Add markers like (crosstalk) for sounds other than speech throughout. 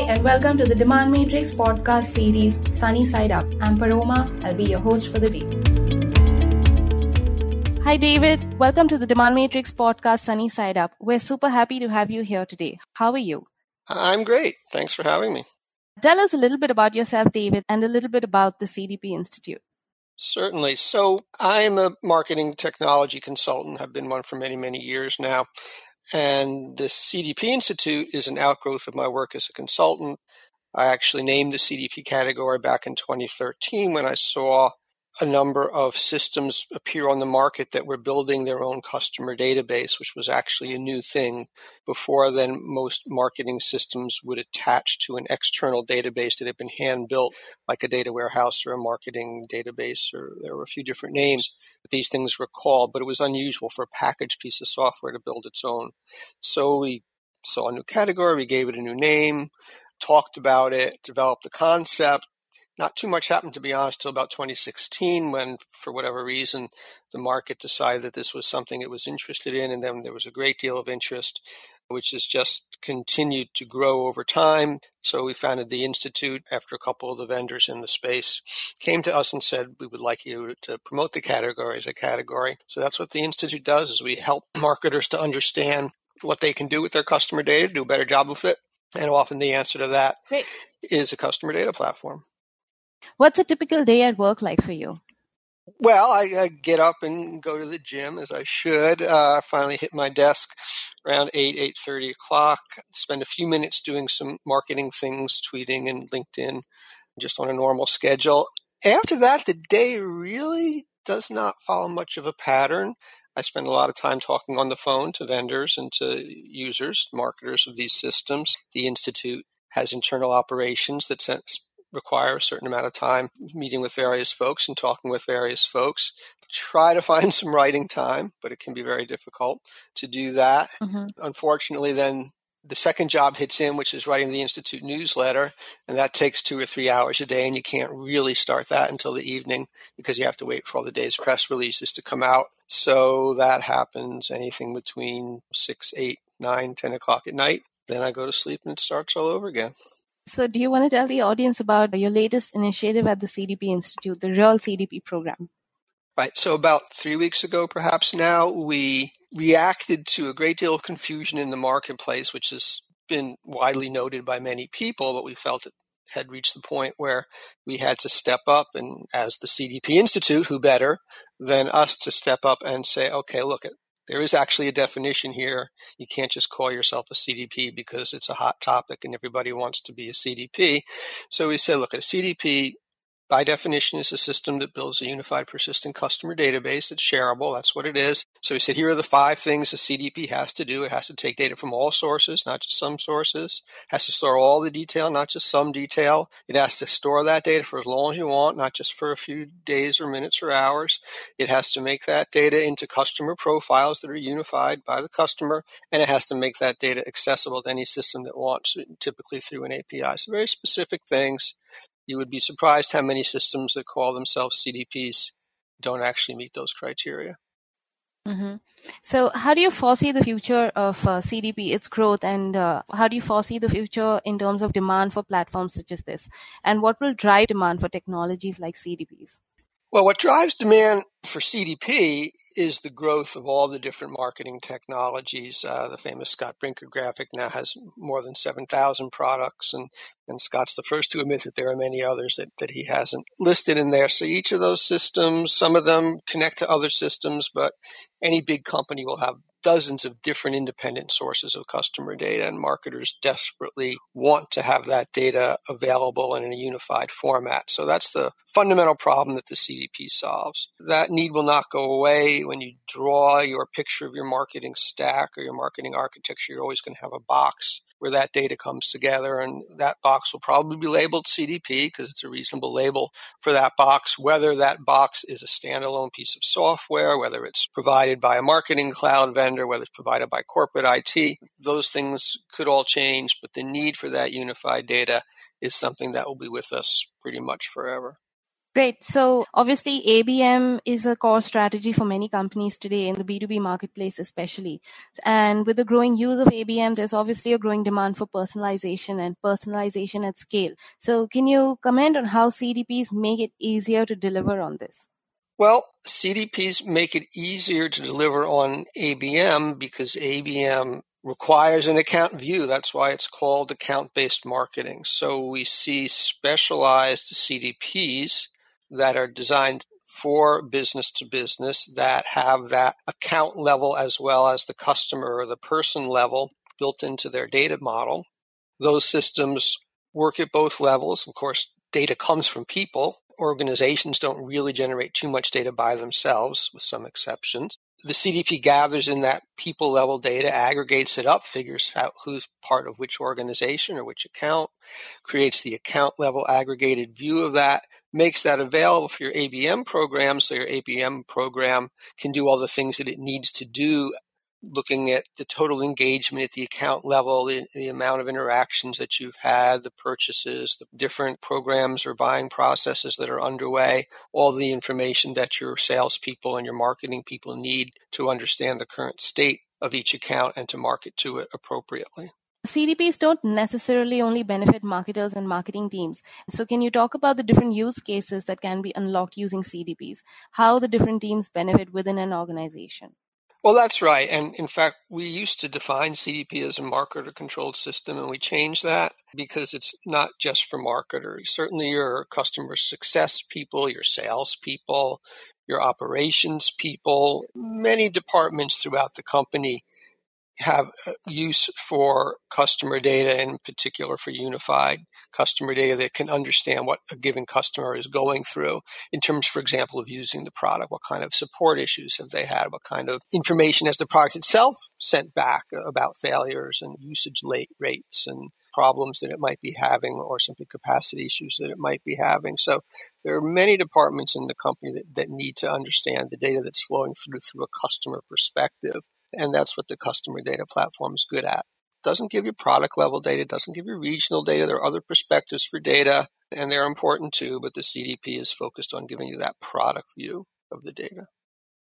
Hi, and welcome to the Demand Matrix podcast series Sunny Side Up. I'm Paroma. I'll be your host for the day. Hi, David. Welcome to the Demand Matrix podcast Sunny Side Up. We're super happy to have you here today. How are you? I'm great. Thanks for having me. Tell us a little bit about yourself, David, and a little bit about the CDP Institute. Certainly. So, I'm a marketing technology consultant, I've been one for many, many years now. And the CDP Institute is an outgrowth of my work as a consultant. I actually named the CDP category back in 2013 when I saw a number of systems appear on the market that were building their own customer database, which was actually a new thing. Before then, most marketing systems would attach to an external database that had been hand built, like a data warehouse or a marketing database, or there were a few different names that these things were called, but it was unusual for a packaged piece of software to build its own. So we saw a new category, we gave it a new name, talked about it, developed the concept, not too much happened, to be honest, till about 2016 when, for whatever reason, the market decided that this was something it was interested in. And then there was a great deal of interest, which has just continued to grow over time. So we founded the Institute after a couple of the vendors in the space came to us and said, we would like you to promote the category as a category. So that's what the Institute does is we help marketers to understand what they can do with their customer data, to do a better job with it. And often the answer to that Great. is a customer data platform. What's a typical day at work like for you? Well, I, I get up and go to the gym as I should. Uh, I finally hit my desk around eight eight thirty o'clock. Spend a few minutes doing some marketing things, tweeting and LinkedIn, just on a normal schedule. After that, the day really does not follow much of a pattern. I spend a lot of time talking on the phone to vendors and to users, marketers of these systems. The Institute has internal operations that require a certain amount of time meeting with various folks and talking with various folks. Try to (laughs) find some writing time, but it can be very difficult to do that. Mm-hmm. Unfortunately, then the second job hits in, which is writing the Institute newsletter, and that takes two or three hours a day, and you can't really start that until the evening because you have to wait for all the day's press releases to come out. So that happens anything between six, eight, nine, ten o'clock at night. Then I go to sleep and it starts all over again. So, do you want to tell the audience about your latest initiative at the CDP Institute, the Real CDP program? Right. So, about three weeks ago, perhaps now, we reacted to a great deal of confusion in the marketplace, which has been widely noted by many people, but we felt it had reached the point where we had to step up and as the CDP Institute, who better than us to step up and say, okay, look, there is actually a definition here. You can't just call yourself a CDP because it's a hot topic and everybody wants to be a CDP. So we said, look, at a CDP by definition is a system that builds a unified persistent customer database that's shareable. That's what it is. So we said, here are the five things a CDP has to do. It has to take data from all sources, not just some sources. It has to store all the detail, not just some detail. It has to store that data for as long as you want, not just for a few days or minutes or hours. It has to make that data into customer profiles that are unified by the customer, and it has to make that data accessible to any system that wants, typically through an API. So very specific things you would be surprised how many systems that call themselves CDPs don't actually meet those criteria. Mm-hmm. So, how do you foresee the future of uh, CDP, its growth, and uh, how do you foresee the future in terms of demand for platforms such as this? And what will drive demand for technologies like CDPs? Well, what drives demand for CDP is the growth of all the different marketing technologies. Uh, the famous Scott Brinker graphic now has more than 7,000 products, and, and Scott's the first to admit that there are many others that, that he hasn't listed in there. So each of those systems, some of them connect to other systems, but any big company will have dozens of different independent sources of customer data, and marketers desperately want to have that data available and in a unified format. So that's the fundamental problem that the CDP solves. That need will not go away. When you draw your picture of your marketing stack or your marketing architecture, you're always going to have a box where that data comes together. And that box will probably be labeled CDP because it's a reasonable label for that box, whether that box is a standalone piece of software, whether it's provided by a marketing cloud vendor, whether it's provided by corporate IT. Those things could all change, but the need for that unified data is something that will be with us pretty much forever. Great. So obviously ABM is a core strategy for many companies today in the B2B marketplace, especially. And with the growing use of ABM, there's obviously a growing demand for personalization and personalization at scale. So can you comment on how CDPs make it easier to deliver on this? Well, CDPs make it easier to deliver on ABM because ABM requires an account view. That's why it's called account based marketing. So we see specialized CDPs that are designed for business to business that have that account level as well as the customer or the person level built into their data model. Those systems work at both levels. Of course, data comes from people. Organizations don't really generate too much data by themselves, with some exceptions the CDP gathers in that people level data, aggregates it up, figures out who's part of which organization or which account, creates the account level aggregated view of that, makes that available for your ABM program so your ABM program can do all the things that it needs to do looking at the total engagement at the account level, the, the, amount of interactions that you've had, the purchases, the different programs or buying processes that are underway, all the information that your salespeople and your marketing people need to understand the current state of each account and to market to it appropriately. CDPs don't necessarily only benefit marketers and marketing teams. So, can you talk about the different use cases that can be unlocked using CDPs? How the different teams benefit within an organization? Well, that's right. And in fact, we used to define CDP as a marketer controlled system, and we changed that because it's not just for marketers. Certainly, your customer success people, your sales people, your operations people, many departments throughout the company have uh, use for customer data, in particular for unified customer data that can understand what a given customer is going through in terms, for example, of using the product. What kind of support issues have they had? What kind of information has the product itself sent back about failures and usage late rates and problems that it might be having or simply capacity issues that it might be having. So there are many departments in the company that, that need to understand the data that's flowing through through a customer perspective. And that's what the customer data platform is good at. Doesn't give you product level data, doesn't give you regional data. There are other perspectives for data, and they're important too, but the CDP is focused on giving you that product view of the data.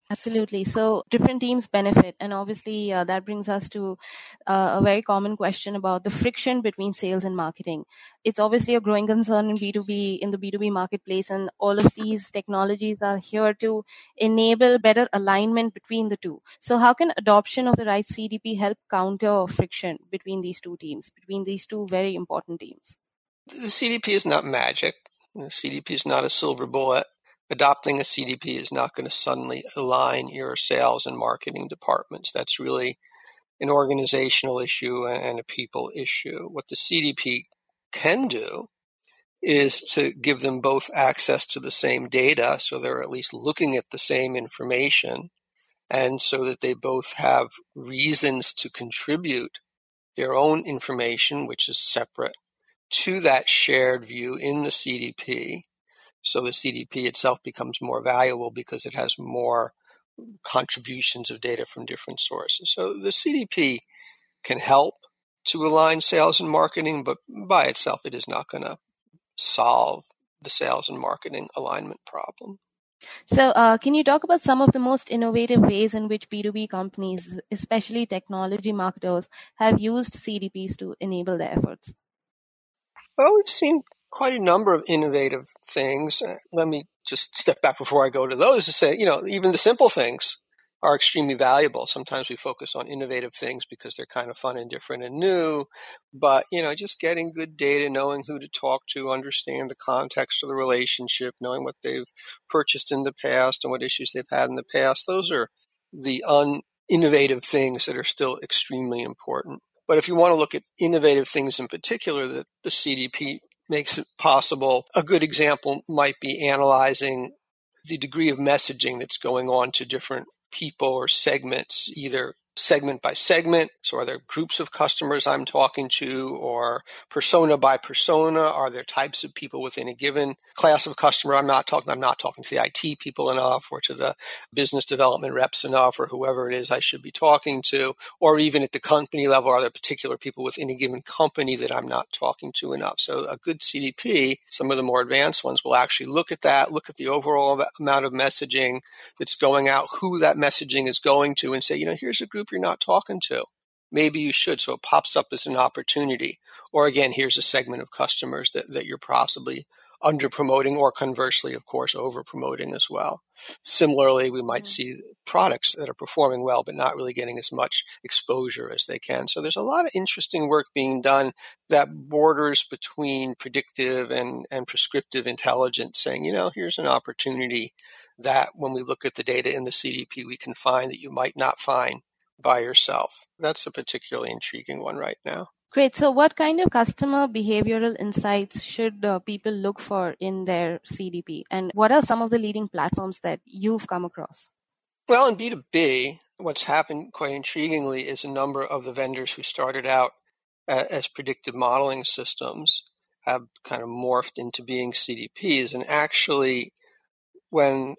Absolutely. So different teams benefit. And obviously, uh, that brings us to uh, a very common question about the friction between sales and marketing. It's obviously a growing concern in B2B, in the B2B marketplace. And all of these technologies are here to enable better alignment between the two. So, how can adoption of the right CDP help counter friction between these two teams, between these two very important teams? The CDP is not magic. The CDP is not a silver bullet adopting a CDP is not going to suddenly align your sales and marketing departments. That's really an organizational issue and a people issue. What the CDP can do is to give them both access to the same data so they're at least looking at the same information and so that they both have reasons to contribute their own information, which is separate, to that shared view in the CDP so the CDP itself becomes more valuable because it has more contributions of data from different sources. So the CDP can help to align sales and marketing, but by itself, it is not going to solve the sales and marketing alignment problem. So, uh, can you talk about some of the most innovative ways in which B2B companies, especially technology marketers, have used CDPs to enable their efforts? Well, we've seen quite a number of innovative things. Uh, let me just step back before I go to those to say, you know, even the simple things are extremely valuable. Sometimes we focus on innovative things because they're kind of fun and different and new, but you know, just getting good data, knowing who to talk to, understand the context of the relationship, knowing what they've purchased in the past and what issues they've had in the past, those are the uninnovative things that are still extremely important. But if you want to look at innovative things in particular that the CDP makes it possible. A good example might be analyzing the degree of messaging that's going on to different people or segments, either segment by segment. So are there groups of customers I'm talking to or persona by persona? Are there types of people within a given class of customer? I'm not talking, I'm not talking to the IT people enough or to the business development reps enough or whoever it is I should be talking to. Or even at the company level, are there particular people within a given company that I'm not talking to enough? So a good CDP, some of the more advanced ones will actually look at that, look at the overall amount of messaging that's going out, who that messaging is going to and say, you know, here's a group group you're not talking to. Maybe you should. So it pops up as an opportunity. Or again, here's a segment of customers that, that you're possibly under promoting or conversely, of course, over promoting as well. Similarly, we might mm-hmm. see products that are performing well, but not really getting as much exposure as they can. So there's a lot of interesting work being done that borders between predictive and, and prescriptive intelligence saying, you know, here's an opportunity that when we look at the data in the CDP, we can find that you might not find by yourself. That's a particularly intriguing one right now. Great. So, what kind of customer behavioral insights should uh, people look for in their CDP? And what are some of the leading platforms that you've come across? Well, in B2B, what's happened quite intriguingly is a number of the vendors who started out as predictive modeling systems have kind of morphed into being CDPs. And actually, when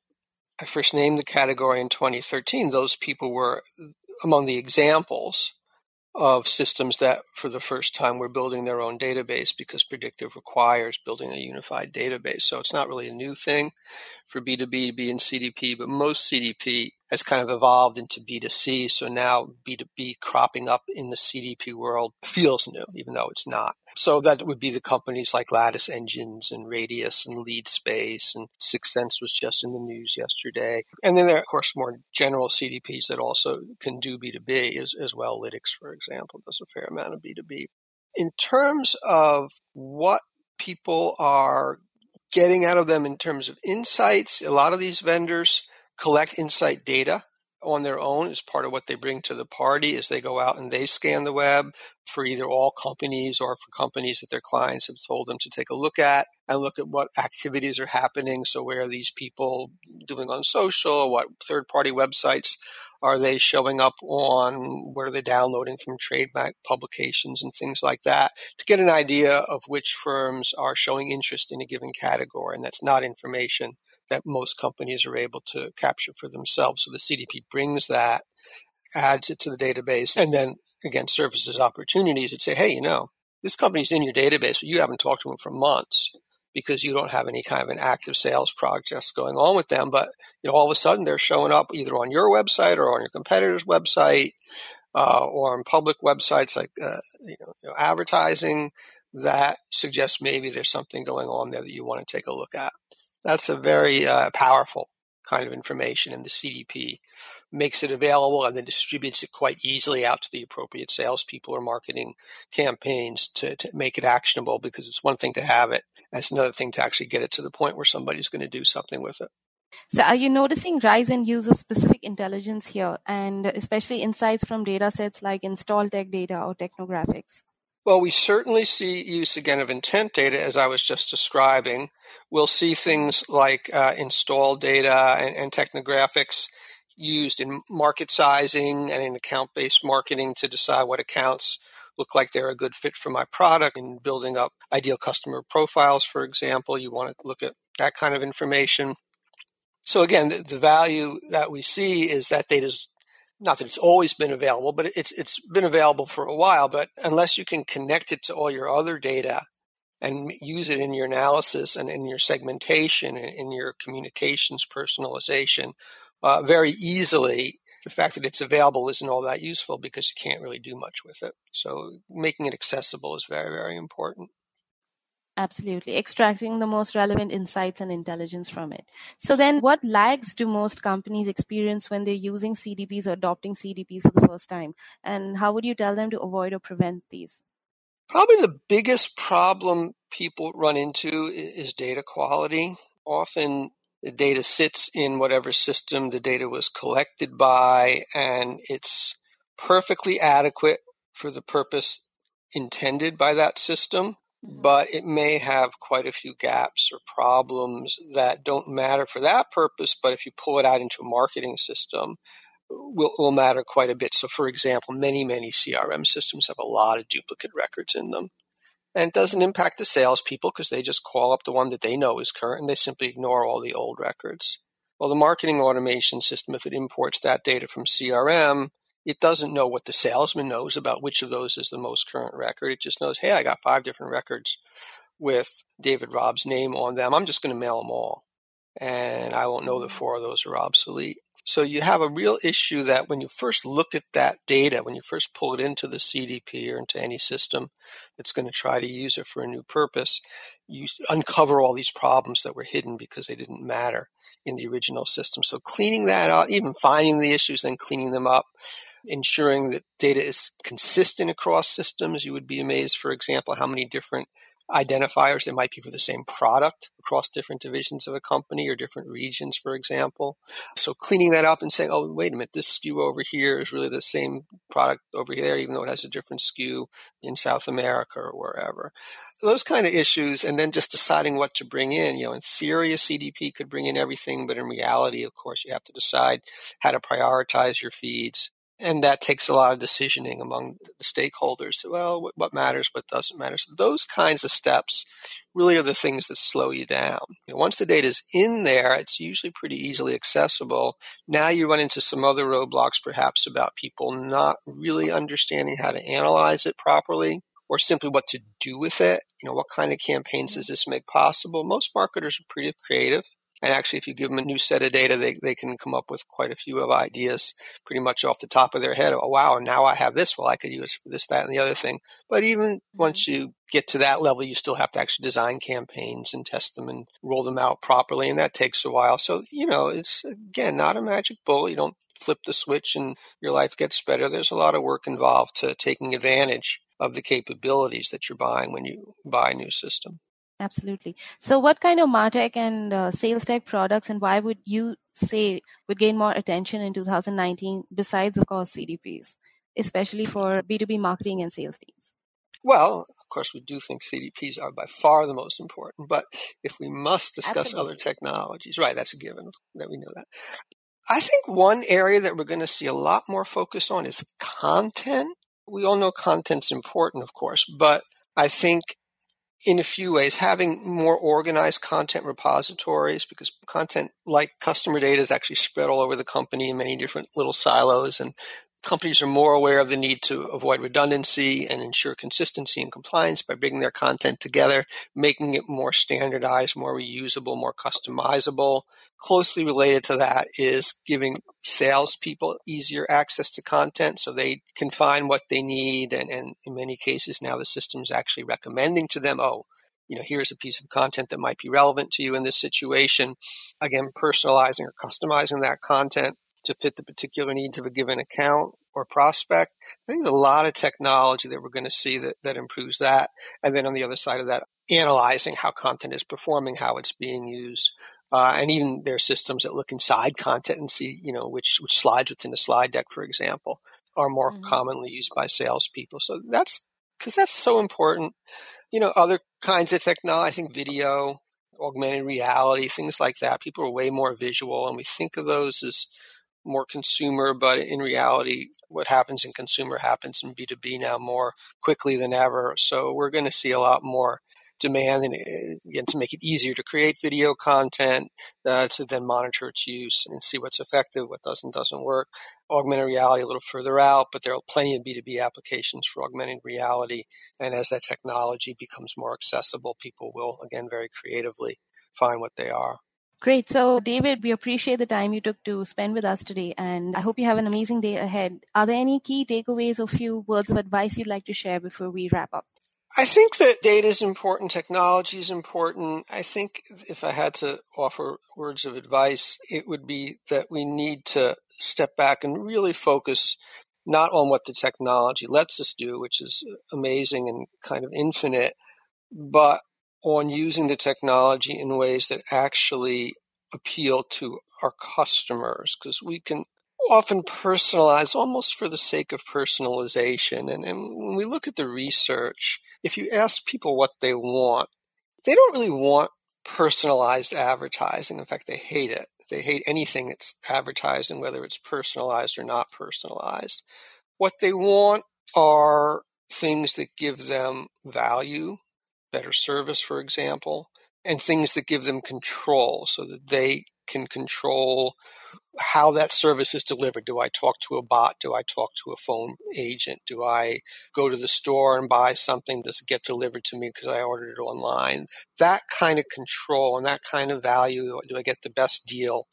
I first named the category in 2013, those people were among the examples of systems that for the first time were building their own database because predictive requires building a unified database. So it's not really a new thing for B2B, to be in CDP, but most CDP has kind of evolved into B2C. So now B2B cropping up in the CDP world feels new, even though it's not. So that would be the companies like Lattice Engines and Radius and Leadspace and 6sense was just in the news yesterday. And then there are, of course, more general CDPs that also can do B2B as, as well. Lytics, for example, does a fair amount of B2B. In terms of what people are getting out of them in terms of insights, a lot of these vendors collect insight data on their own is part of what they bring to the party as they go out and they scan the web for either all companies or for companies that their clients have told them to take a look at and look at what activities are happening. So where are these people doing on social? What third party websites are they showing up on? What are they downloading from trademark publications and things like that to get an idea of which firms are showing interest in a given category. And that's not information that most companies are able to capture for themselves. So the CDP brings that, adds it to the database, and then again surfaces opportunities that say, hey, you know, this company's in your database, but you haven't talked to them for months because you don't have any kind of an active sales project going on with them. But you know, all of a sudden they're showing up either on your website or on your competitor's website uh, or on public websites like uh, you, know, advertising that suggests maybe there's something going on there that you want to take a look at. That's a very uh, powerful kind of information, and the CDP makes it available and then distributes it quite easily out to the appropriate salespeople or marketing campaigns to, to make it actionable because it's one thing to have it, it's another thing to actually get it to the point where somebody's going to do something with it. So, are you noticing rise in use of specific intelligence here, and especially insights from data sets like install tech data or technographics? Well, we certainly see use again of intent data, as I was just describing. We'll see things like uh, install data and, and technographics used in market sizing and in account based marketing to decide what accounts look like they're a good fit for my product and building up ideal customer profiles, for example. You want to look at that kind of information. So, again, the, the value that we see is that data is not that it's always been available, but it's it's been available for a while. But unless you can connect it to all your other data and use it in your analysis and in your segmentation and in your communications personalization uh, very easily, the fact that it's available isn't all that useful because you can't really do much with it. So making it accessible is very very important. Absolutely. Extracting the most relevant insights and intelligence from it. So then what lags do most companies experience when they're using CDPs or adopting CDPs for the first time? And how would you tell them to avoid or prevent these? Probably the biggest problem people run into is data quality. Often the data sits in whatever system the data was collected by and it's perfectly adequate for the purpose intended by that system Mm-hmm. but it may have quite a few gaps or problems that don't matter for that purpose. But if you pull it out into a marketing system, will, will matter quite a bit. So, for example, many, many CRM systems have a lot of duplicate records in them. And it doesn't impact the salespeople because they just call up the one that they know is current and they simply ignore all the old records. Well, the marketing automation system, if it imports that data from CRM, it doesn't know what the salesman knows about which of those is the most current record. It just knows, hey, I got five different records with David Raab's name on them. I'm just going to mail them all. And I won't know that mm. four of those are obsolete. So you have a real issue that when you first look at that data, when you first pull it into the CDP or into any system that's going to try to use it for a new purpose, you uncover all these problems that were hidden because they didn't matter in the original system. So cleaning that up, even finding the issues, then cleaning them up, ensuring that data is consistent across systems. You would be amazed, for example, how many different identifiers there might be for the same product across different divisions of a company or different regions, for example. So cleaning that up and saying, oh, wait a minute, this SKU over here is really the same product over here, even though it has a different SKU in South America or wherever. Those kind of issues, and then just deciding what to bring in. You know, in theory, a CDP could bring in everything, but in reality, of course, you have to decide how to prioritize your feeds and that takes a lot of decisioning among the stakeholders. Well, what matters, what doesn't matter. So those kinds of steps really are the things that slow you down. You know, once the data is in there, it's usually pretty easily accessible. Now you run into some other roadblocks, perhaps about people not really understanding how to analyze it properly or simply what to do with it. You know, what kind of campaigns mm-hmm. does this make possible? Most marketers are pretty creative. And actually, if you give them a new set of data, they, they can come up with quite a few of ideas pretty much off the top of their head. Oh, wow, now I have this. Well, I could use for this, that, and the other thing. But even mm-hmm. once you get to that level, you still have to actually design campaigns and test them and roll them out properly. And that takes a while. So, you know, it's again, not a magic bullet. You don't flip the switch and your life gets better. There's a lot of work involved to taking advantage of the capabilities that you're buying when you buy a new system. Absolutely. So, what kind of Martech and uh, sales tech products, and why would you say would gain more attention in 2019 besides, of course, CDPs, especially for B2B marketing and sales teams? Well, of course, we do think CDPs are by far the most important, but if we must discuss Absolutely. other technologies, right, that's a given that we know that. I think one area that we're going to see a lot more focus on is content. We all know content's important, of course, but I think in a few ways, having more organized content repositories because content like customer data is actually spread all over the company in many different little silos and companies are more aware of the need to avoid redundancy and ensure consistency and compliance by bringing their content together, making it more standardized, more reusable, more customizable. Closely related to that is giving salespeople easier access to content so they can find what they need. And, and in many cases, now the system is actually recommending to them, oh, you know, here's a piece of content that might be relevant to you in this situation. Again, personalizing or customizing that content to fit the particular needs of a given account or prospect. I think there's a lot of technology that we're going to see that, that improves that. And then on the other side of that, analyzing how content is performing, how it's being used. Uh, and even there are systems that look inside content and see, you know, which, which slides within a slide deck, for example, are more mm-hmm. commonly used by salespeople. So that's because that's so important. You know, other kinds of technology, I think video, augmented reality, things like that. People are way more visual, and we think of those as more consumer, but in reality, what happens in consumer happens in B2B now more quickly than ever. So we're going to see a lot more demand and uh, again to make it easier to create video content uh, to then monitor its use and see what's effective what doesn't doesn't work. Augmented reality a little further out but there are plenty of b2b applications for augmented reality. And as that technology becomes more accessible people will again very creatively find what they are Great. So, David, we appreciate the time you took to spend with us today, and I hope you have an amazing day ahead. Are there any key takeaways or few words of advice you'd like to share before we wrap up? I think that data is important, technology is important. I think if I had to offer words of advice, it would be that we need to step back and really focus not on what the technology lets us do, which is amazing and kind of infinite, but on using the technology in ways that actually appeal to our customers because we can often personalize almost for the sake of personalization. And, and when we look at the research, if you ask people what they want, they don't really want personalized advertising. In fact, they hate it. They hate anything that's advertising, whether it's personalized or not personalized. What they want are things that give them value, better service, for example, and things that give them control so that they can control how that service is delivered. Do I talk to a bot? Do I talk to a phone agent? Do I go to the store and buy something? Does it get delivered to me because I ordered it online? That kind of control and that kind of value. Do I get the best deal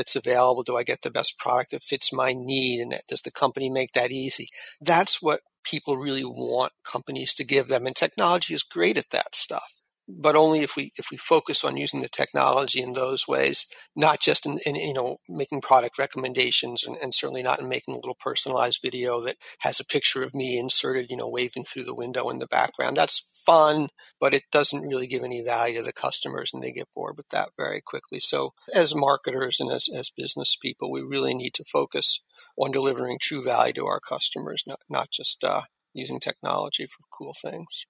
that's available? Do I get the best product that fits my need? And does the company make that easy? That's what people really want companies to give them. And technology is great at that stuff but only if we if we focus on using the technology in those ways, not just in, in you know making product recommendations, and, and, certainly not in making a little personalized video that has a picture of me inserted, you know, waving through the window in the background. That's fun, but it doesn't really give any value to the customers, and they get bored with that very quickly. So, as marketers and as as business people, we really need to focus on delivering true value to our customers, not not just uh, using technology for cool things.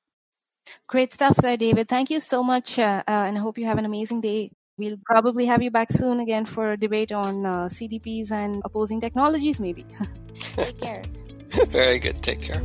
Great stuff there, David. Thank you so much, uh, uh, and I hope you have an amazing day. We'll probably have you back soon again for a debate on uh, CDPs and opposing technologies, maybe. (laughs) (laughs) Take care. Very good. Take care.